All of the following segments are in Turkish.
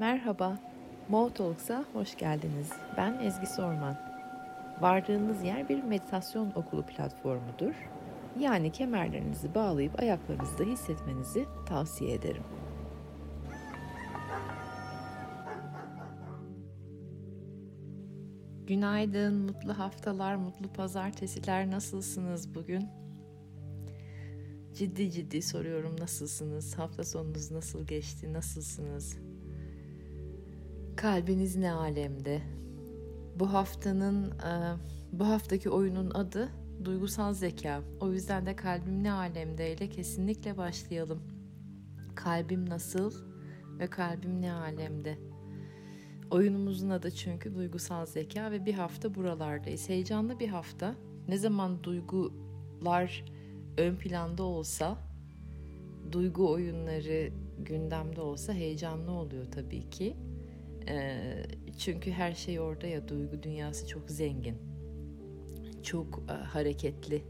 Merhaba, Mo hoş geldiniz. Ben Ezgi Sorman. Vardığınız yer bir meditasyon okulu platformudur. Yani kemerlerinizi bağlayıp ayaklarınızda hissetmenizi tavsiye ederim. Günaydın, mutlu haftalar, mutlu pazartesiler. Nasılsınız bugün? Ciddi ciddi soruyorum nasılsınız? Hafta sonunuz nasıl geçti? Nasılsınız? Kalbiniz ne alemde? Bu haftanın e, bu haftaki oyunun adı duygusal zeka. O yüzden de kalbim ne alemde ile kesinlikle başlayalım. Kalbim nasıl ve kalbim ne alemde? Oyunumuzun adı çünkü duygusal zeka ve bir hafta buralardayız. Heyecanlı bir hafta. Ne zaman duygular ön planda olsa, duygu oyunları gündemde olsa heyecanlı oluyor tabii ki. Çünkü her şey orada ya duygu dünyası çok zengin. Çok e, hareketli.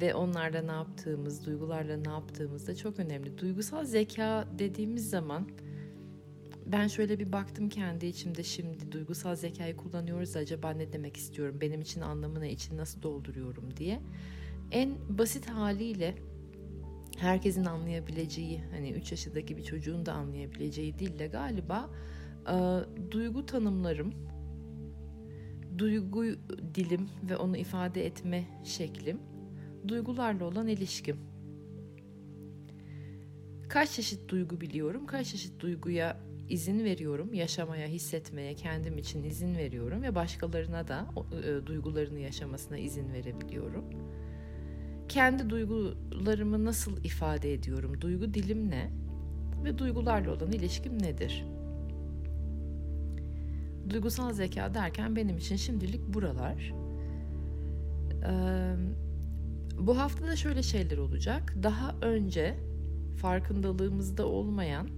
Ve onlarla ne yaptığımız, duygularla ne yaptığımız da çok önemli. Duygusal zeka dediğimiz zaman ben şöyle bir baktım kendi içimde şimdi duygusal zekayı kullanıyoruz acaba ne demek istiyorum benim için anlamı ne için nasıl dolduruyorum diye en basit haliyle herkesin anlayabileceği hani 3 yaşındaki bir çocuğun da anlayabileceği dille galiba duygu tanımlarım duygu dilim ve onu ifade etme şeklim duygularla olan ilişkim kaç çeşit duygu biliyorum kaç çeşit duyguya izin veriyorum yaşamaya, hissetmeye, kendim için izin veriyorum ve başkalarına da e, duygularını yaşamasına izin verebiliyorum. Kendi duygularımı nasıl ifade ediyorum? Duygu dilim ne? Ve duygularla olan ilişkim nedir? Duygusal zeka derken benim için şimdilik buralar. Ee, bu hafta da şöyle şeyler olacak. Daha önce farkındalığımızda olmayan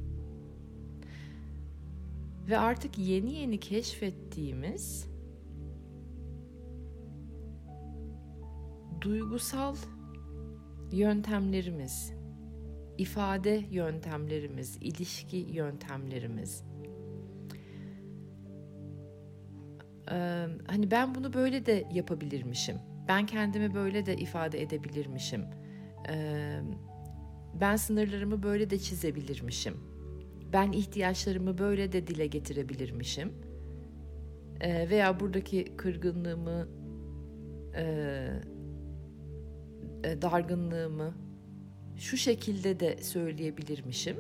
ve artık yeni yeni keşfettiğimiz duygusal yöntemlerimiz, ifade yöntemlerimiz, ilişki yöntemlerimiz. Hani ben bunu böyle de yapabilirmişim. Ben kendimi böyle de ifade edebilirmişim. Ben sınırlarımı böyle de çizebilirmişim ben ihtiyaçlarımı böyle de dile getirebilirmişim. Veya buradaki kırgınlığımı, e, dargınlığımı şu şekilde de söyleyebilirmişim.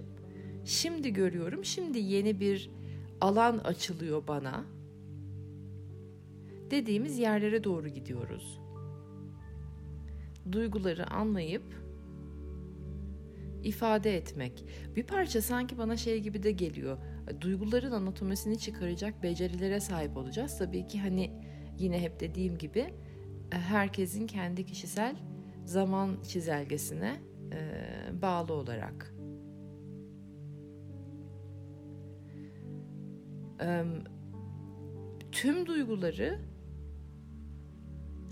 Şimdi görüyorum, şimdi yeni bir alan açılıyor bana. Dediğimiz yerlere doğru gidiyoruz. Duyguları anlayıp ifade etmek. Bir parça sanki bana şey gibi de geliyor. Duyguların anatomisini çıkaracak becerilere sahip olacağız. Tabii ki hani yine hep dediğim gibi e, herkesin kendi kişisel zaman çizelgesine e, bağlı olarak. tüm duyguları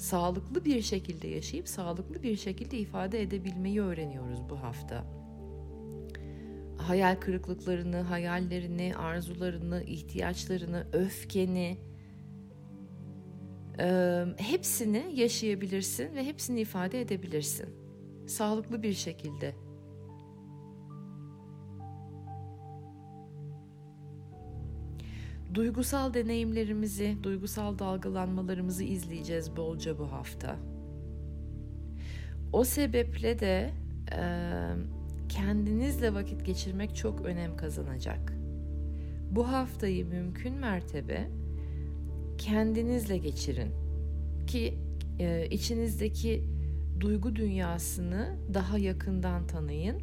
sağlıklı bir şekilde yaşayıp sağlıklı bir şekilde ifade edebilmeyi öğreniyoruz bu hafta hayal kırıklıklarını, hayallerini, arzularını, ihtiyaçlarını, öfkeni hepsini yaşayabilirsin ve hepsini ifade edebilirsin. Sağlıklı bir şekilde. Duygusal deneyimlerimizi, duygusal dalgalanmalarımızı izleyeceğiz bolca bu hafta. O sebeple de e, kendinizle vakit geçirmek çok önem kazanacak. Bu haftayı mümkün mertebe kendinizle geçirin ki e, içinizdeki duygu dünyasını daha yakından tanıyın.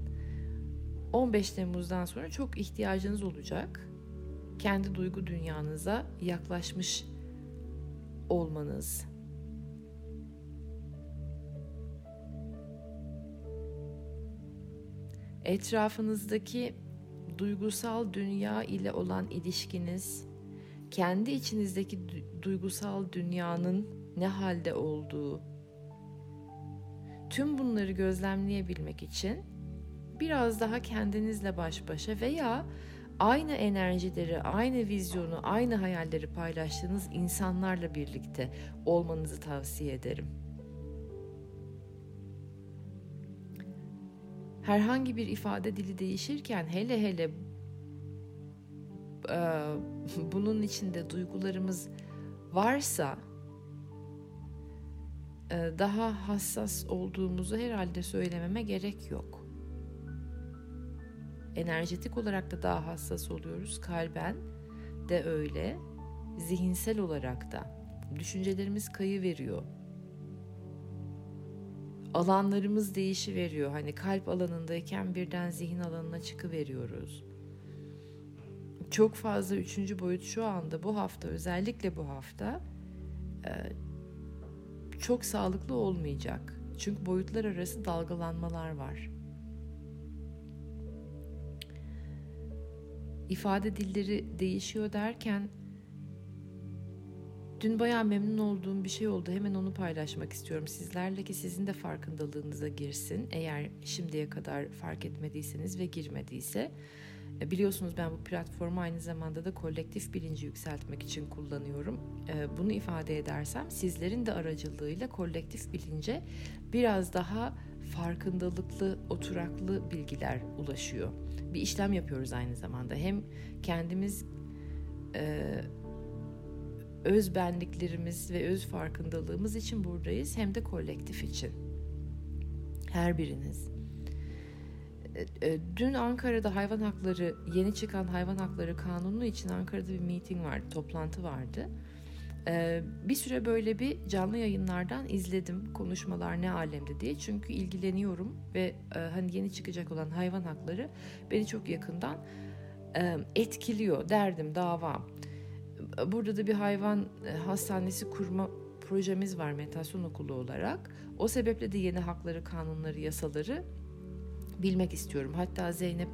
15 Temmuz'dan sonra çok ihtiyacınız olacak. Kendi duygu dünyanıza yaklaşmış olmanız, etrafınızdaki duygusal dünya ile olan ilişkiniz, kendi içinizdeki duygusal dünyanın ne halde olduğu, tüm bunları gözlemleyebilmek için biraz daha kendinizle baş başa veya aynı enerjileri, aynı vizyonu, aynı hayalleri paylaştığınız insanlarla birlikte olmanızı tavsiye ederim. Herhangi bir ifade dili değişirken hele hele e, bunun içinde duygularımız varsa daha hassas olduğumuzu herhalde söylememe gerek yok. Enerjetik olarak da daha hassas oluyoruz. Kalben de öyle. Zihinsel olarak da. Düşüncelerimiz kayı veriyor. Alanlarımız değişi veriyor. Hani kalp alanındayken birden zihin alanına çıkıveriyoruz. Çok fazla üçüncü boyut şu anda bu hafta özellikle bu hafta e, çok sağlıklı olmayacak. Çünkü boyutlar arası dalgalanmalar var. İfade dilleri değişiyor derken dün bayağı memnun olduğum bir şey oldu. Hemen onu paylaşmak istiyorum sizlerle ki sizin de farkındalığınıza girsin. Eğer şimdiye kadar fark etmediyseniz ve girmediyse. E, biliyorsunuz ben bu platformu aynı zamanda da kolektif bilinci yükseltmek için kullanıyorum. E, bunu ifade edersem sizlerin de aracılığıyla kolektif bilince biraz daha farkındalıklı, oturaklı bilgiler ulaşıyor. Bir işlem yapıyoruz aynı zamanda. Hem kendimiz e, öz benliklerimiz ve öz farkındalığımız için buradayız hem de kolektif için. Her biriniz. E, e, dün Ankara'da hayvan hakları, yeni çıkan hayvan hakları kanunu için Ankara'da bir meeting vardı, toplantı vardı. Ee, bir süre böyle bir canlı yayınlardan izledim konuşmalar ne alemde diye çünkü ilgileniyorum ve e, hani yeni çıkacak olan hayvan hakları beni çok yakından e, etkiliyor derdim davam. Burada da bir hayvan e, hastanesi kurma projemiz var meditasyon okulu olarak. O sebeple de yeni hakları, kanunları, yasaları bilmek istiyorum. Hatta Zeynep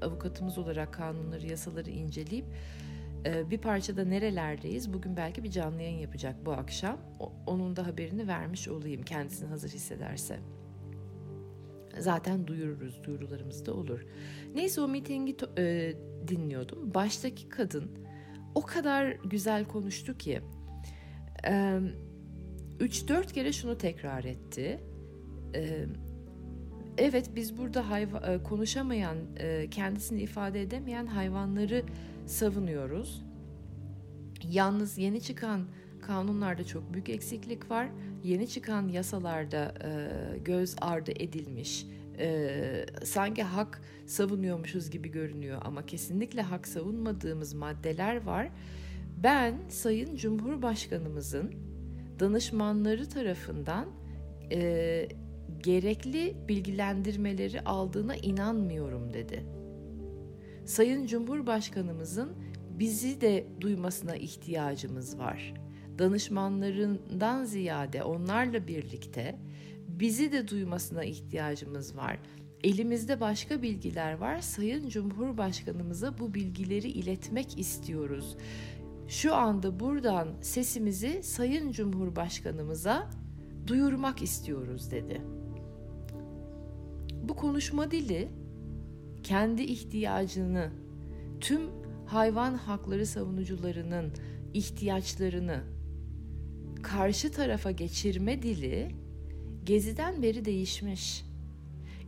avukatımız olarak kanunları, yasaları inceleyip ee, bir parçada nerelerdeyiz? Bugün belki bir canlı yayın yapacak bu akşam. Onun da haberini vermiş olayım kendisini hazır hissederse. Zaten duyururuz, duyurularımız da olur. Neyse o mitingi e, dinliyordum. Baştaki kadın o kadar güzel konuştu ki... E, 3-4 kere şunu tekrar etti. E, evet biz burada hayva, e, konuşamayan, e, kendisini ifade edemeyen hayvanları savunuyoruz. Yalnız yeni çıkan kanunlarda çok büyük eksiklik var. Yeni çıkan yasalarda e, göz ardı edilmiş, sanki hak savunuyormuşuz gibi görünüyor ama kesinlikle hak savunmadığımız maddeler var. Ben Sayın Cumhurbaşkanımızın danışmanları tarafından gerekli bilgilendirmeleri aldığına inanmıyorum dedi. Sayın Cumhurbaşkanımızın bizi de duymasına ihtiyacımız var. Danışmanlarından ziyade onlarla birlikte bizi de duymasına ihtiyacımız var. Elimizde başka bilgiler var. Sayın Cumhurbaşkanımıza bu bilgileri iletmek istiyoruz. Şu anda buradan sesimizi Sayın Cumhurbaşkanımıza duyurmak istiyoruz dedi. Bu konuşma dili kendi ihtiyacını, tüm hayvan hakları savunucularının ihtiyaçlarını karşı tarafa geçirme dili geziden beri değişmiş.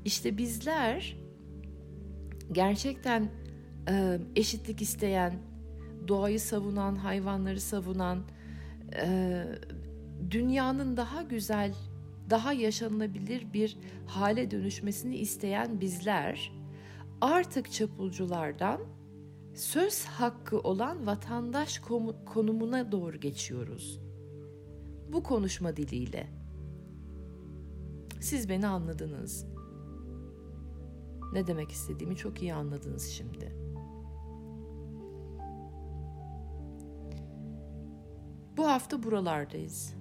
İşte bizler gerçekten e, eşitlik isteyen, doğayı savunan, hayvanları savunan, e, dünyanın daha güzel, daha yaşanılabilir bir hale dönüşmesini isteyen bizler artık çapulculardan söz hakkı olan vatandaş konumuna doğru geçiyoruz. Bu konuşma diliyle. Siz beni anladınız. Ne demek istediğimi çok iyi anladınız şimdi. Bu hafta buralardayız.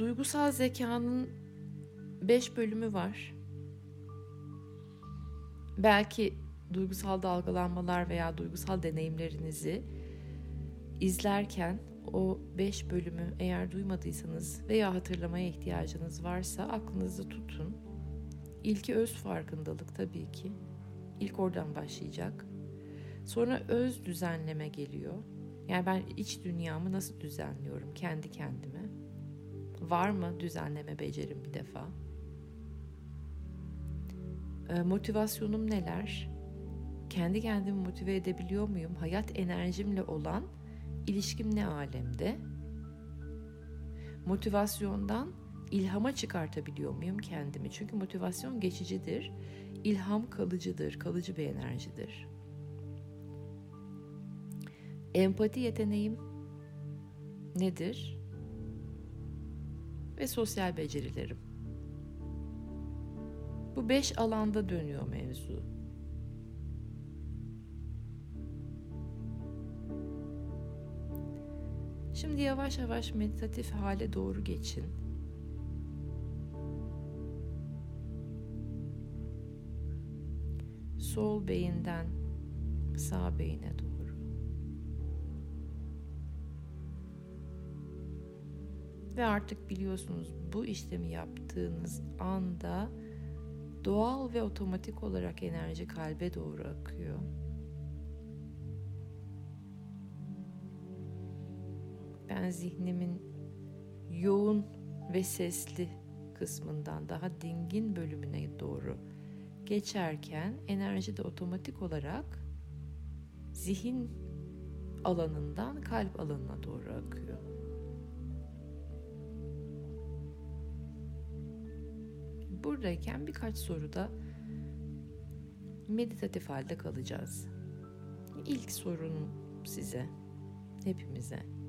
Duygusal zekanın 5 bölümü var. Belki duygusal dalgalanmalar veya duygusal deneyimlerinizi izlerken o 5 bölümü eğer duymadıysanız veya hatırlamaya ihtiyacınız varsa aklınızda tutun. İlki öz farkındalık tabii ki. İlk oradan başlayacak. Sonra öz düzenleme geliyor. Yani ben iç dünyamı nasıl düzenliyorum kendi kendime? Var mı düzenleme becerim bir defa? Ee, motivasyonum neler? Kendi kendimi motive edebiliyor muyum? Hayat enerjimle olan ilişkim ne alemde? Motivasyondan ilhama çıkartabiliyor muyum kendimi? Çünkü motivasyon geçicidir. İlham kalıcıdır, kalıcı bir enerjidir. Empati yeteneğim nedir? Ve sosyal becerilerim. Bu beş alanda dönüyor mevzu. Şimdi yavaş yavaş meditatif hale doğru geçin. Sol beyinden sağ beyine doğru. Ve artık biliyorsunuz bu işlemi yaptığınız anda doğal ve otomatik olarak enerji kalbe doğru akıyor. ben zihnimin yoğun ve sesli kısmından daha dingin bölümüne doğru geçerken enerji de otomatik olarak zihin alanından kalp alanına doğru akıyor. Buradayken birkaç soruda meditatif halde kalacağız. İlk sorunum size, hepimize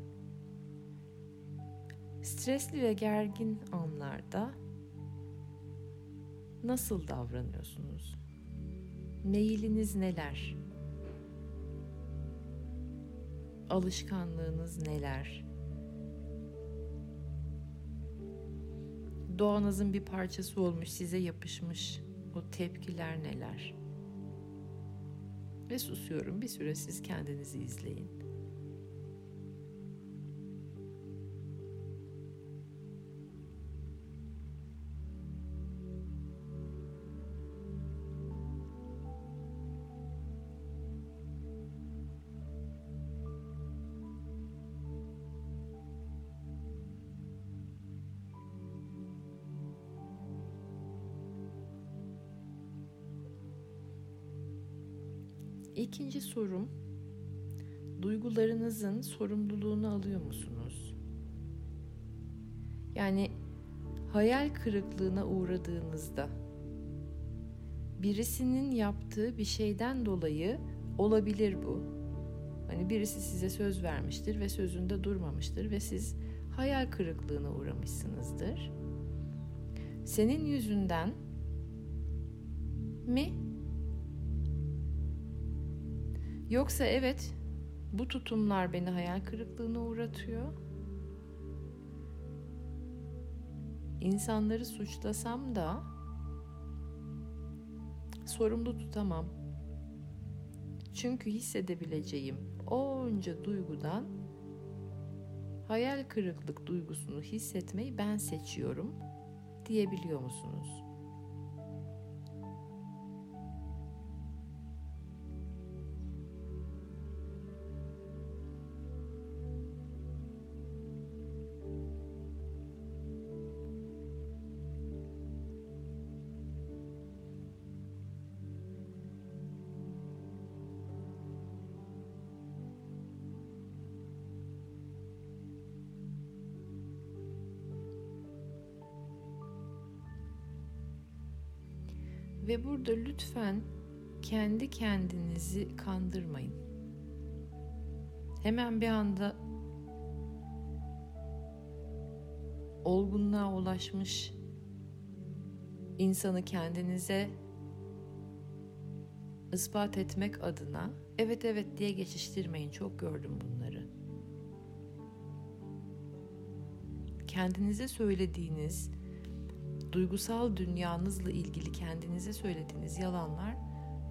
Stresli ve gergin anlarda nasıl davranıyorsunuz? Meyiliniz neler? Alışkanlığınız neler? Doğanızın bir parçası olmuş, size yapışmış o tepkiler neler? Ve susuyorum. Bir süre siz kendinizi izleyin. İkinci sorum, duygularınızın sorumluluğunu alıyor musunuz? Yani hayal kırıklığına uğradığınızda birisinin yaptığı bir şeyden dolayı olabilir bu. Hani birisi size söz vermiştir ve sözünde durmamıştır ve siz hayal kırıklığına uğramışsınızdır. Senin yüzünden mi Yoksa evet bu tutumlar beni hayal kırıklığına uğratıyor. İnsanları suçlasam da sorumlu tutamam. Çünkü hissedebileceğim onca duygudan hayal kırıklık duygusunu hissetmeyi ben seçiyorum diyebiliyor musunuz? Burada lütfen kendi kendinizi kandırmayın. Hemen bir anda olgunluğa ulaşmış insanı kendinize ispat etmek adına evet evet diye geçiştirmeyin. Çok gördüm bunları. Kendinize söylediğiniz duygusal dünyanızla ilgili kendinize söylediğiniz yalanlar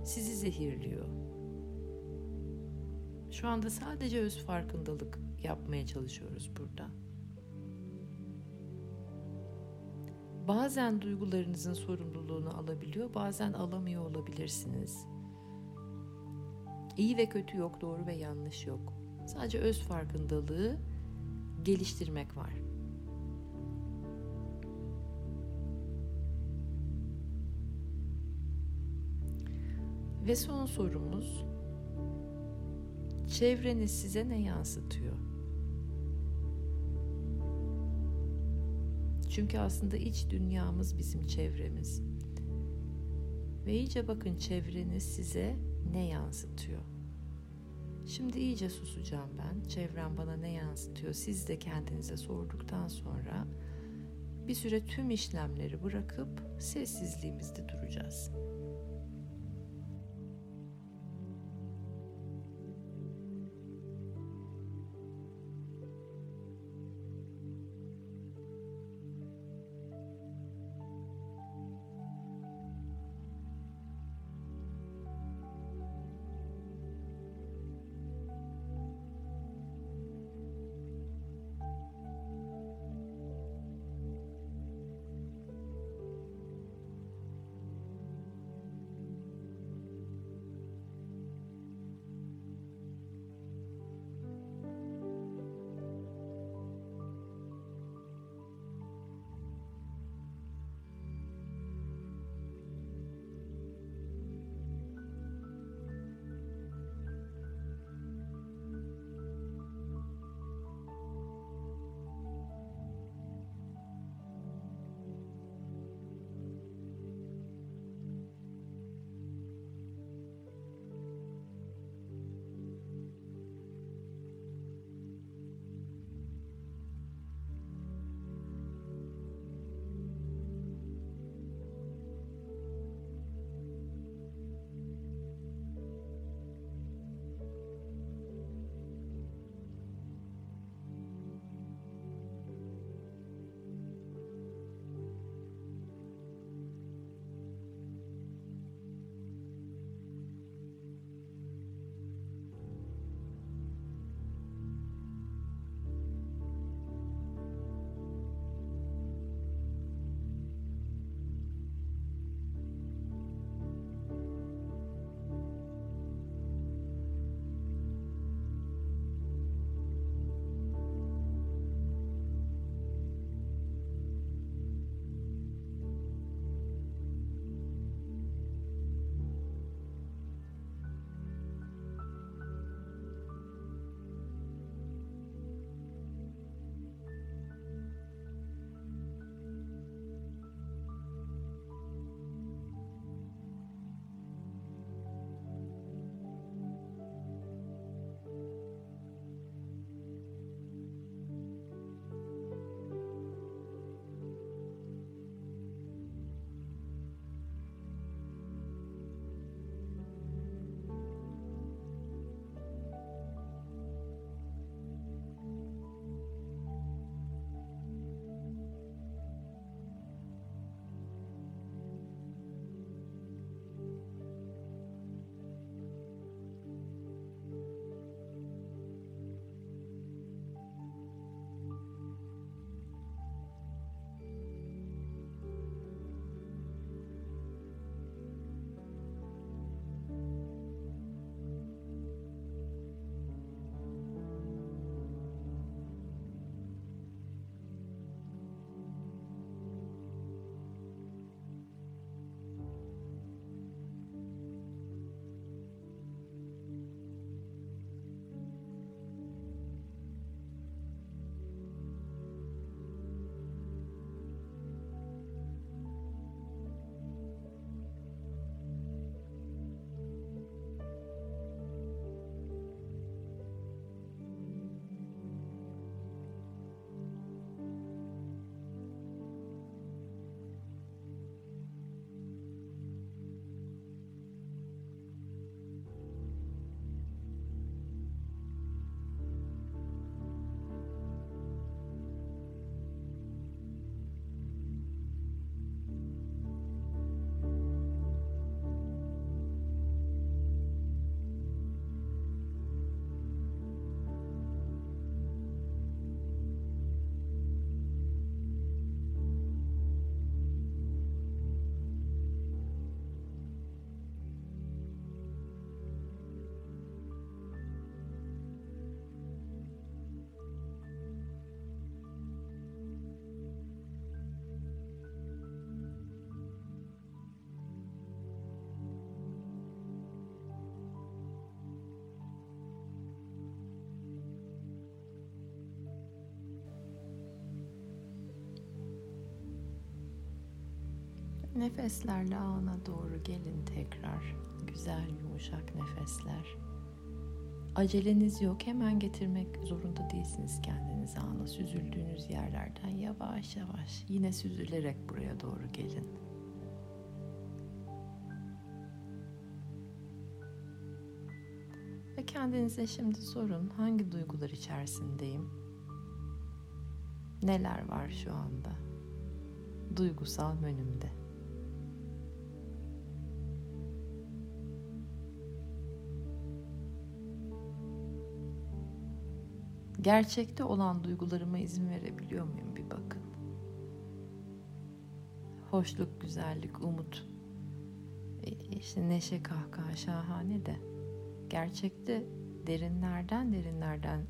sizi zehirliyor. Şu anda sadece öz farkındalık yapmaya çalışıyoruz burada. Bazen duygularınızın sorumluluğunu alabiliyor, bazen alamıyor olabilirsiniz. İyi ve kötü yok, doğru ve yanlış yok. Sadece öz farkındalığı geliştirmek var. Ve son sorumuz çevreniz size ne yansıtıyor? Çünkü aslında iç dünyamız bizim çevremiz. Ve iyice bakın çevreniz size ne yansıtıyor. Şimdi iyice susacağım ben. Çevrem bana ne yansıtıyor? Siz de kendinize sorduktan sonra bir süre tüm işlemleri bırakıp sessizliğimizde duracağız. Nefeslerle ana doğru gelin tekrar. Güzel yumuşak nefesler. Aceleniz yok. Hemen getirmek zorunda değilsiniz kendinizi ana. Süzüldüğünüz yerlerden yavaş yavaş yine süzülerek buraya doğru gelin. Ve kendinize şimdi sorun hangi duygular içerisindeyim? Neler var şu anda? Duygusal menümde. Gerçekte olan duygularıma izin verebiliyor muyum bir bakın. Hoşluk, güzellik, umut, e, işte neşe, kahkaha şahane de gerçekte derinlerden derinlerden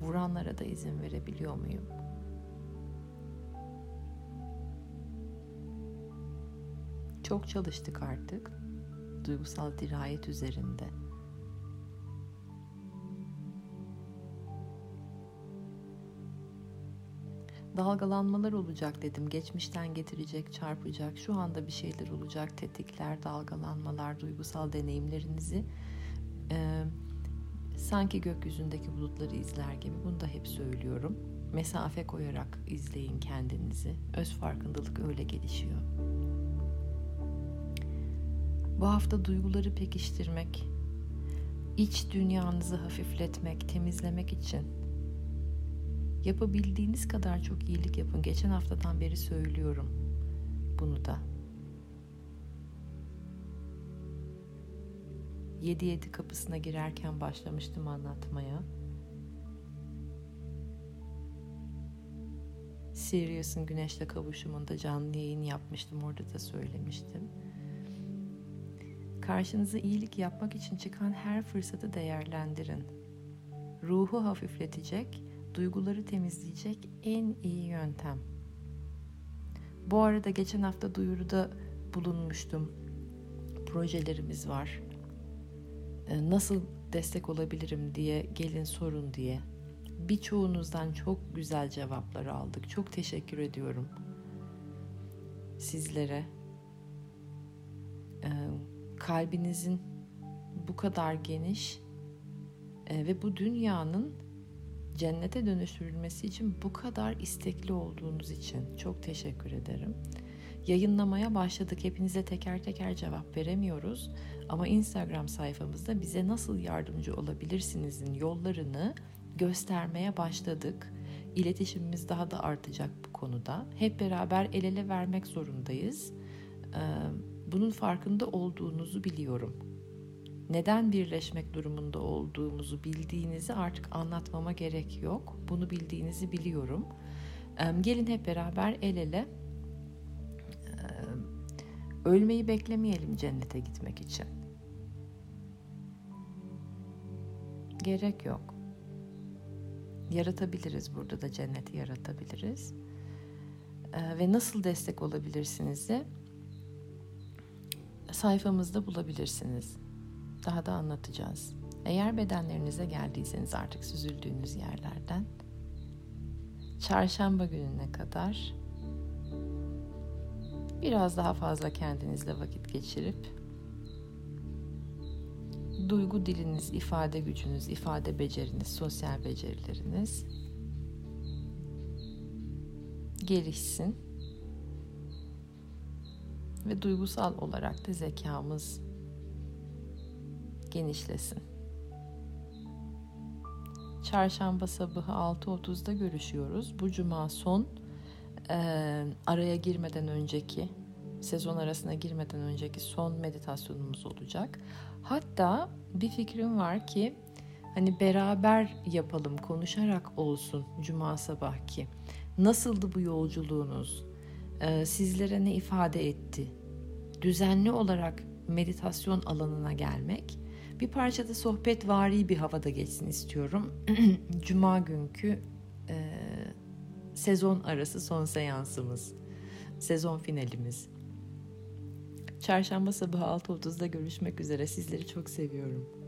vuranlara da izin verebiliyor muyum? Çok çalıştık artık duygusal dirayet üzerinde. Dalgalanmalar olacak dedim. Geçmişten getirecek, çarpacak, şu anda bir şeyler olacak, tetikler, dalgalanmalar, duygusal deneyimlerinizi e, sanki gökyüzündeki bulutları izler gibi bunu da hep söylüyorum. Mesafe koyarak izleyin kendinizi. Öz farkındalık öyle gelişiyor. Bu hafta duyguları pekiştirmek, iç dünyanızı hafifletmek, temizlemek için Yapabildiğiniz kadar çok iyilik yapın. Geçen haftadan beri söylüyorum bunu da. 7-7 kapısına girerken başlamıştım anlatmaya. Sirius'un güneşle kavuşumunda canlı yayın yapmıştım. Orada da söylemiştim. Karşınıza iyilik yapmak için çıkan her fırsatı değerlendirin. Ruhu hafifletecek, duyguları temizleyecek en iyi yöntem. Bu arada geçen hafta duyuruda bulunmuştum. Projelerimiz var. Ee, nasıl destek olabilirim diye gelin sorun diye. Birçoğunuzdan çok güzel cevaplar aldık. Çok teşekkür ediyorum sizlere. Ee, kalbinizin bu kadar geniş e, ve bu dünyanın cennete dönüştürülmesi için bu kadar istekli olduğunuz için çok teşekkür ederim. Yayınlamaya başladık. Hepinize teker teker cevap veremiyoruz. Ama Instagram sayfamızda bize nasıl yardımcı olabilirsinizin yollarını göstermeye başladık. İletişimimiz daha da artacak bu konuda. Hep beraber el ele vermek zorundayız. Bunun farkında olduğunuzu biliyorum neden birleşmek durumunda olduğumuzu bildiğinizi artık anlatmama gerek yok. Bunu bildiğinizi biliyorum. Gelin hep beraber el ele ölmeyi beklemeyelim cennete gitmek için. Gerek yok. Yaratabiliriz burada da cenneti yaratabiliriz. Ve nasıl destek olabilirsiniz de sayfamızda bulabilirsiniz daha da anlatacağız. Eğer bedenlerinize geldiyseniz artık süzüldüğünüz yerlerden çarşamba gününe kadar biraz daha fazla kendinizle vakit geçirip duygu diliniz, ifade gücünüz, ifade beceriniz, sosyal becerileriniz gelişsin ve duygusal olarak da zekamız genişlesin. Çarşamba sabahı 6.30'da görüşüyoruz. Bu cuma son e, araya girmeden önceki sezon arasına girmeden önceki son meditasyonumuz olacak. Hatta bir fikrim var ki hani beraber yapalım, konuşarak olsun cuma sabahki. Nasıldı bu yolculuğunuz? Ee, sizlere ne ifade etti? Düzenli olarak meditasyon alanına gelmek bir parçada sohbet vari bir havada geçsin istiyorum. Cuma günkü e, sezon arası son seansımız. Sezon finalimiz. Çarşamba sabahı 6.30'da görüşmek üzere. Sizleri çok seviyorum.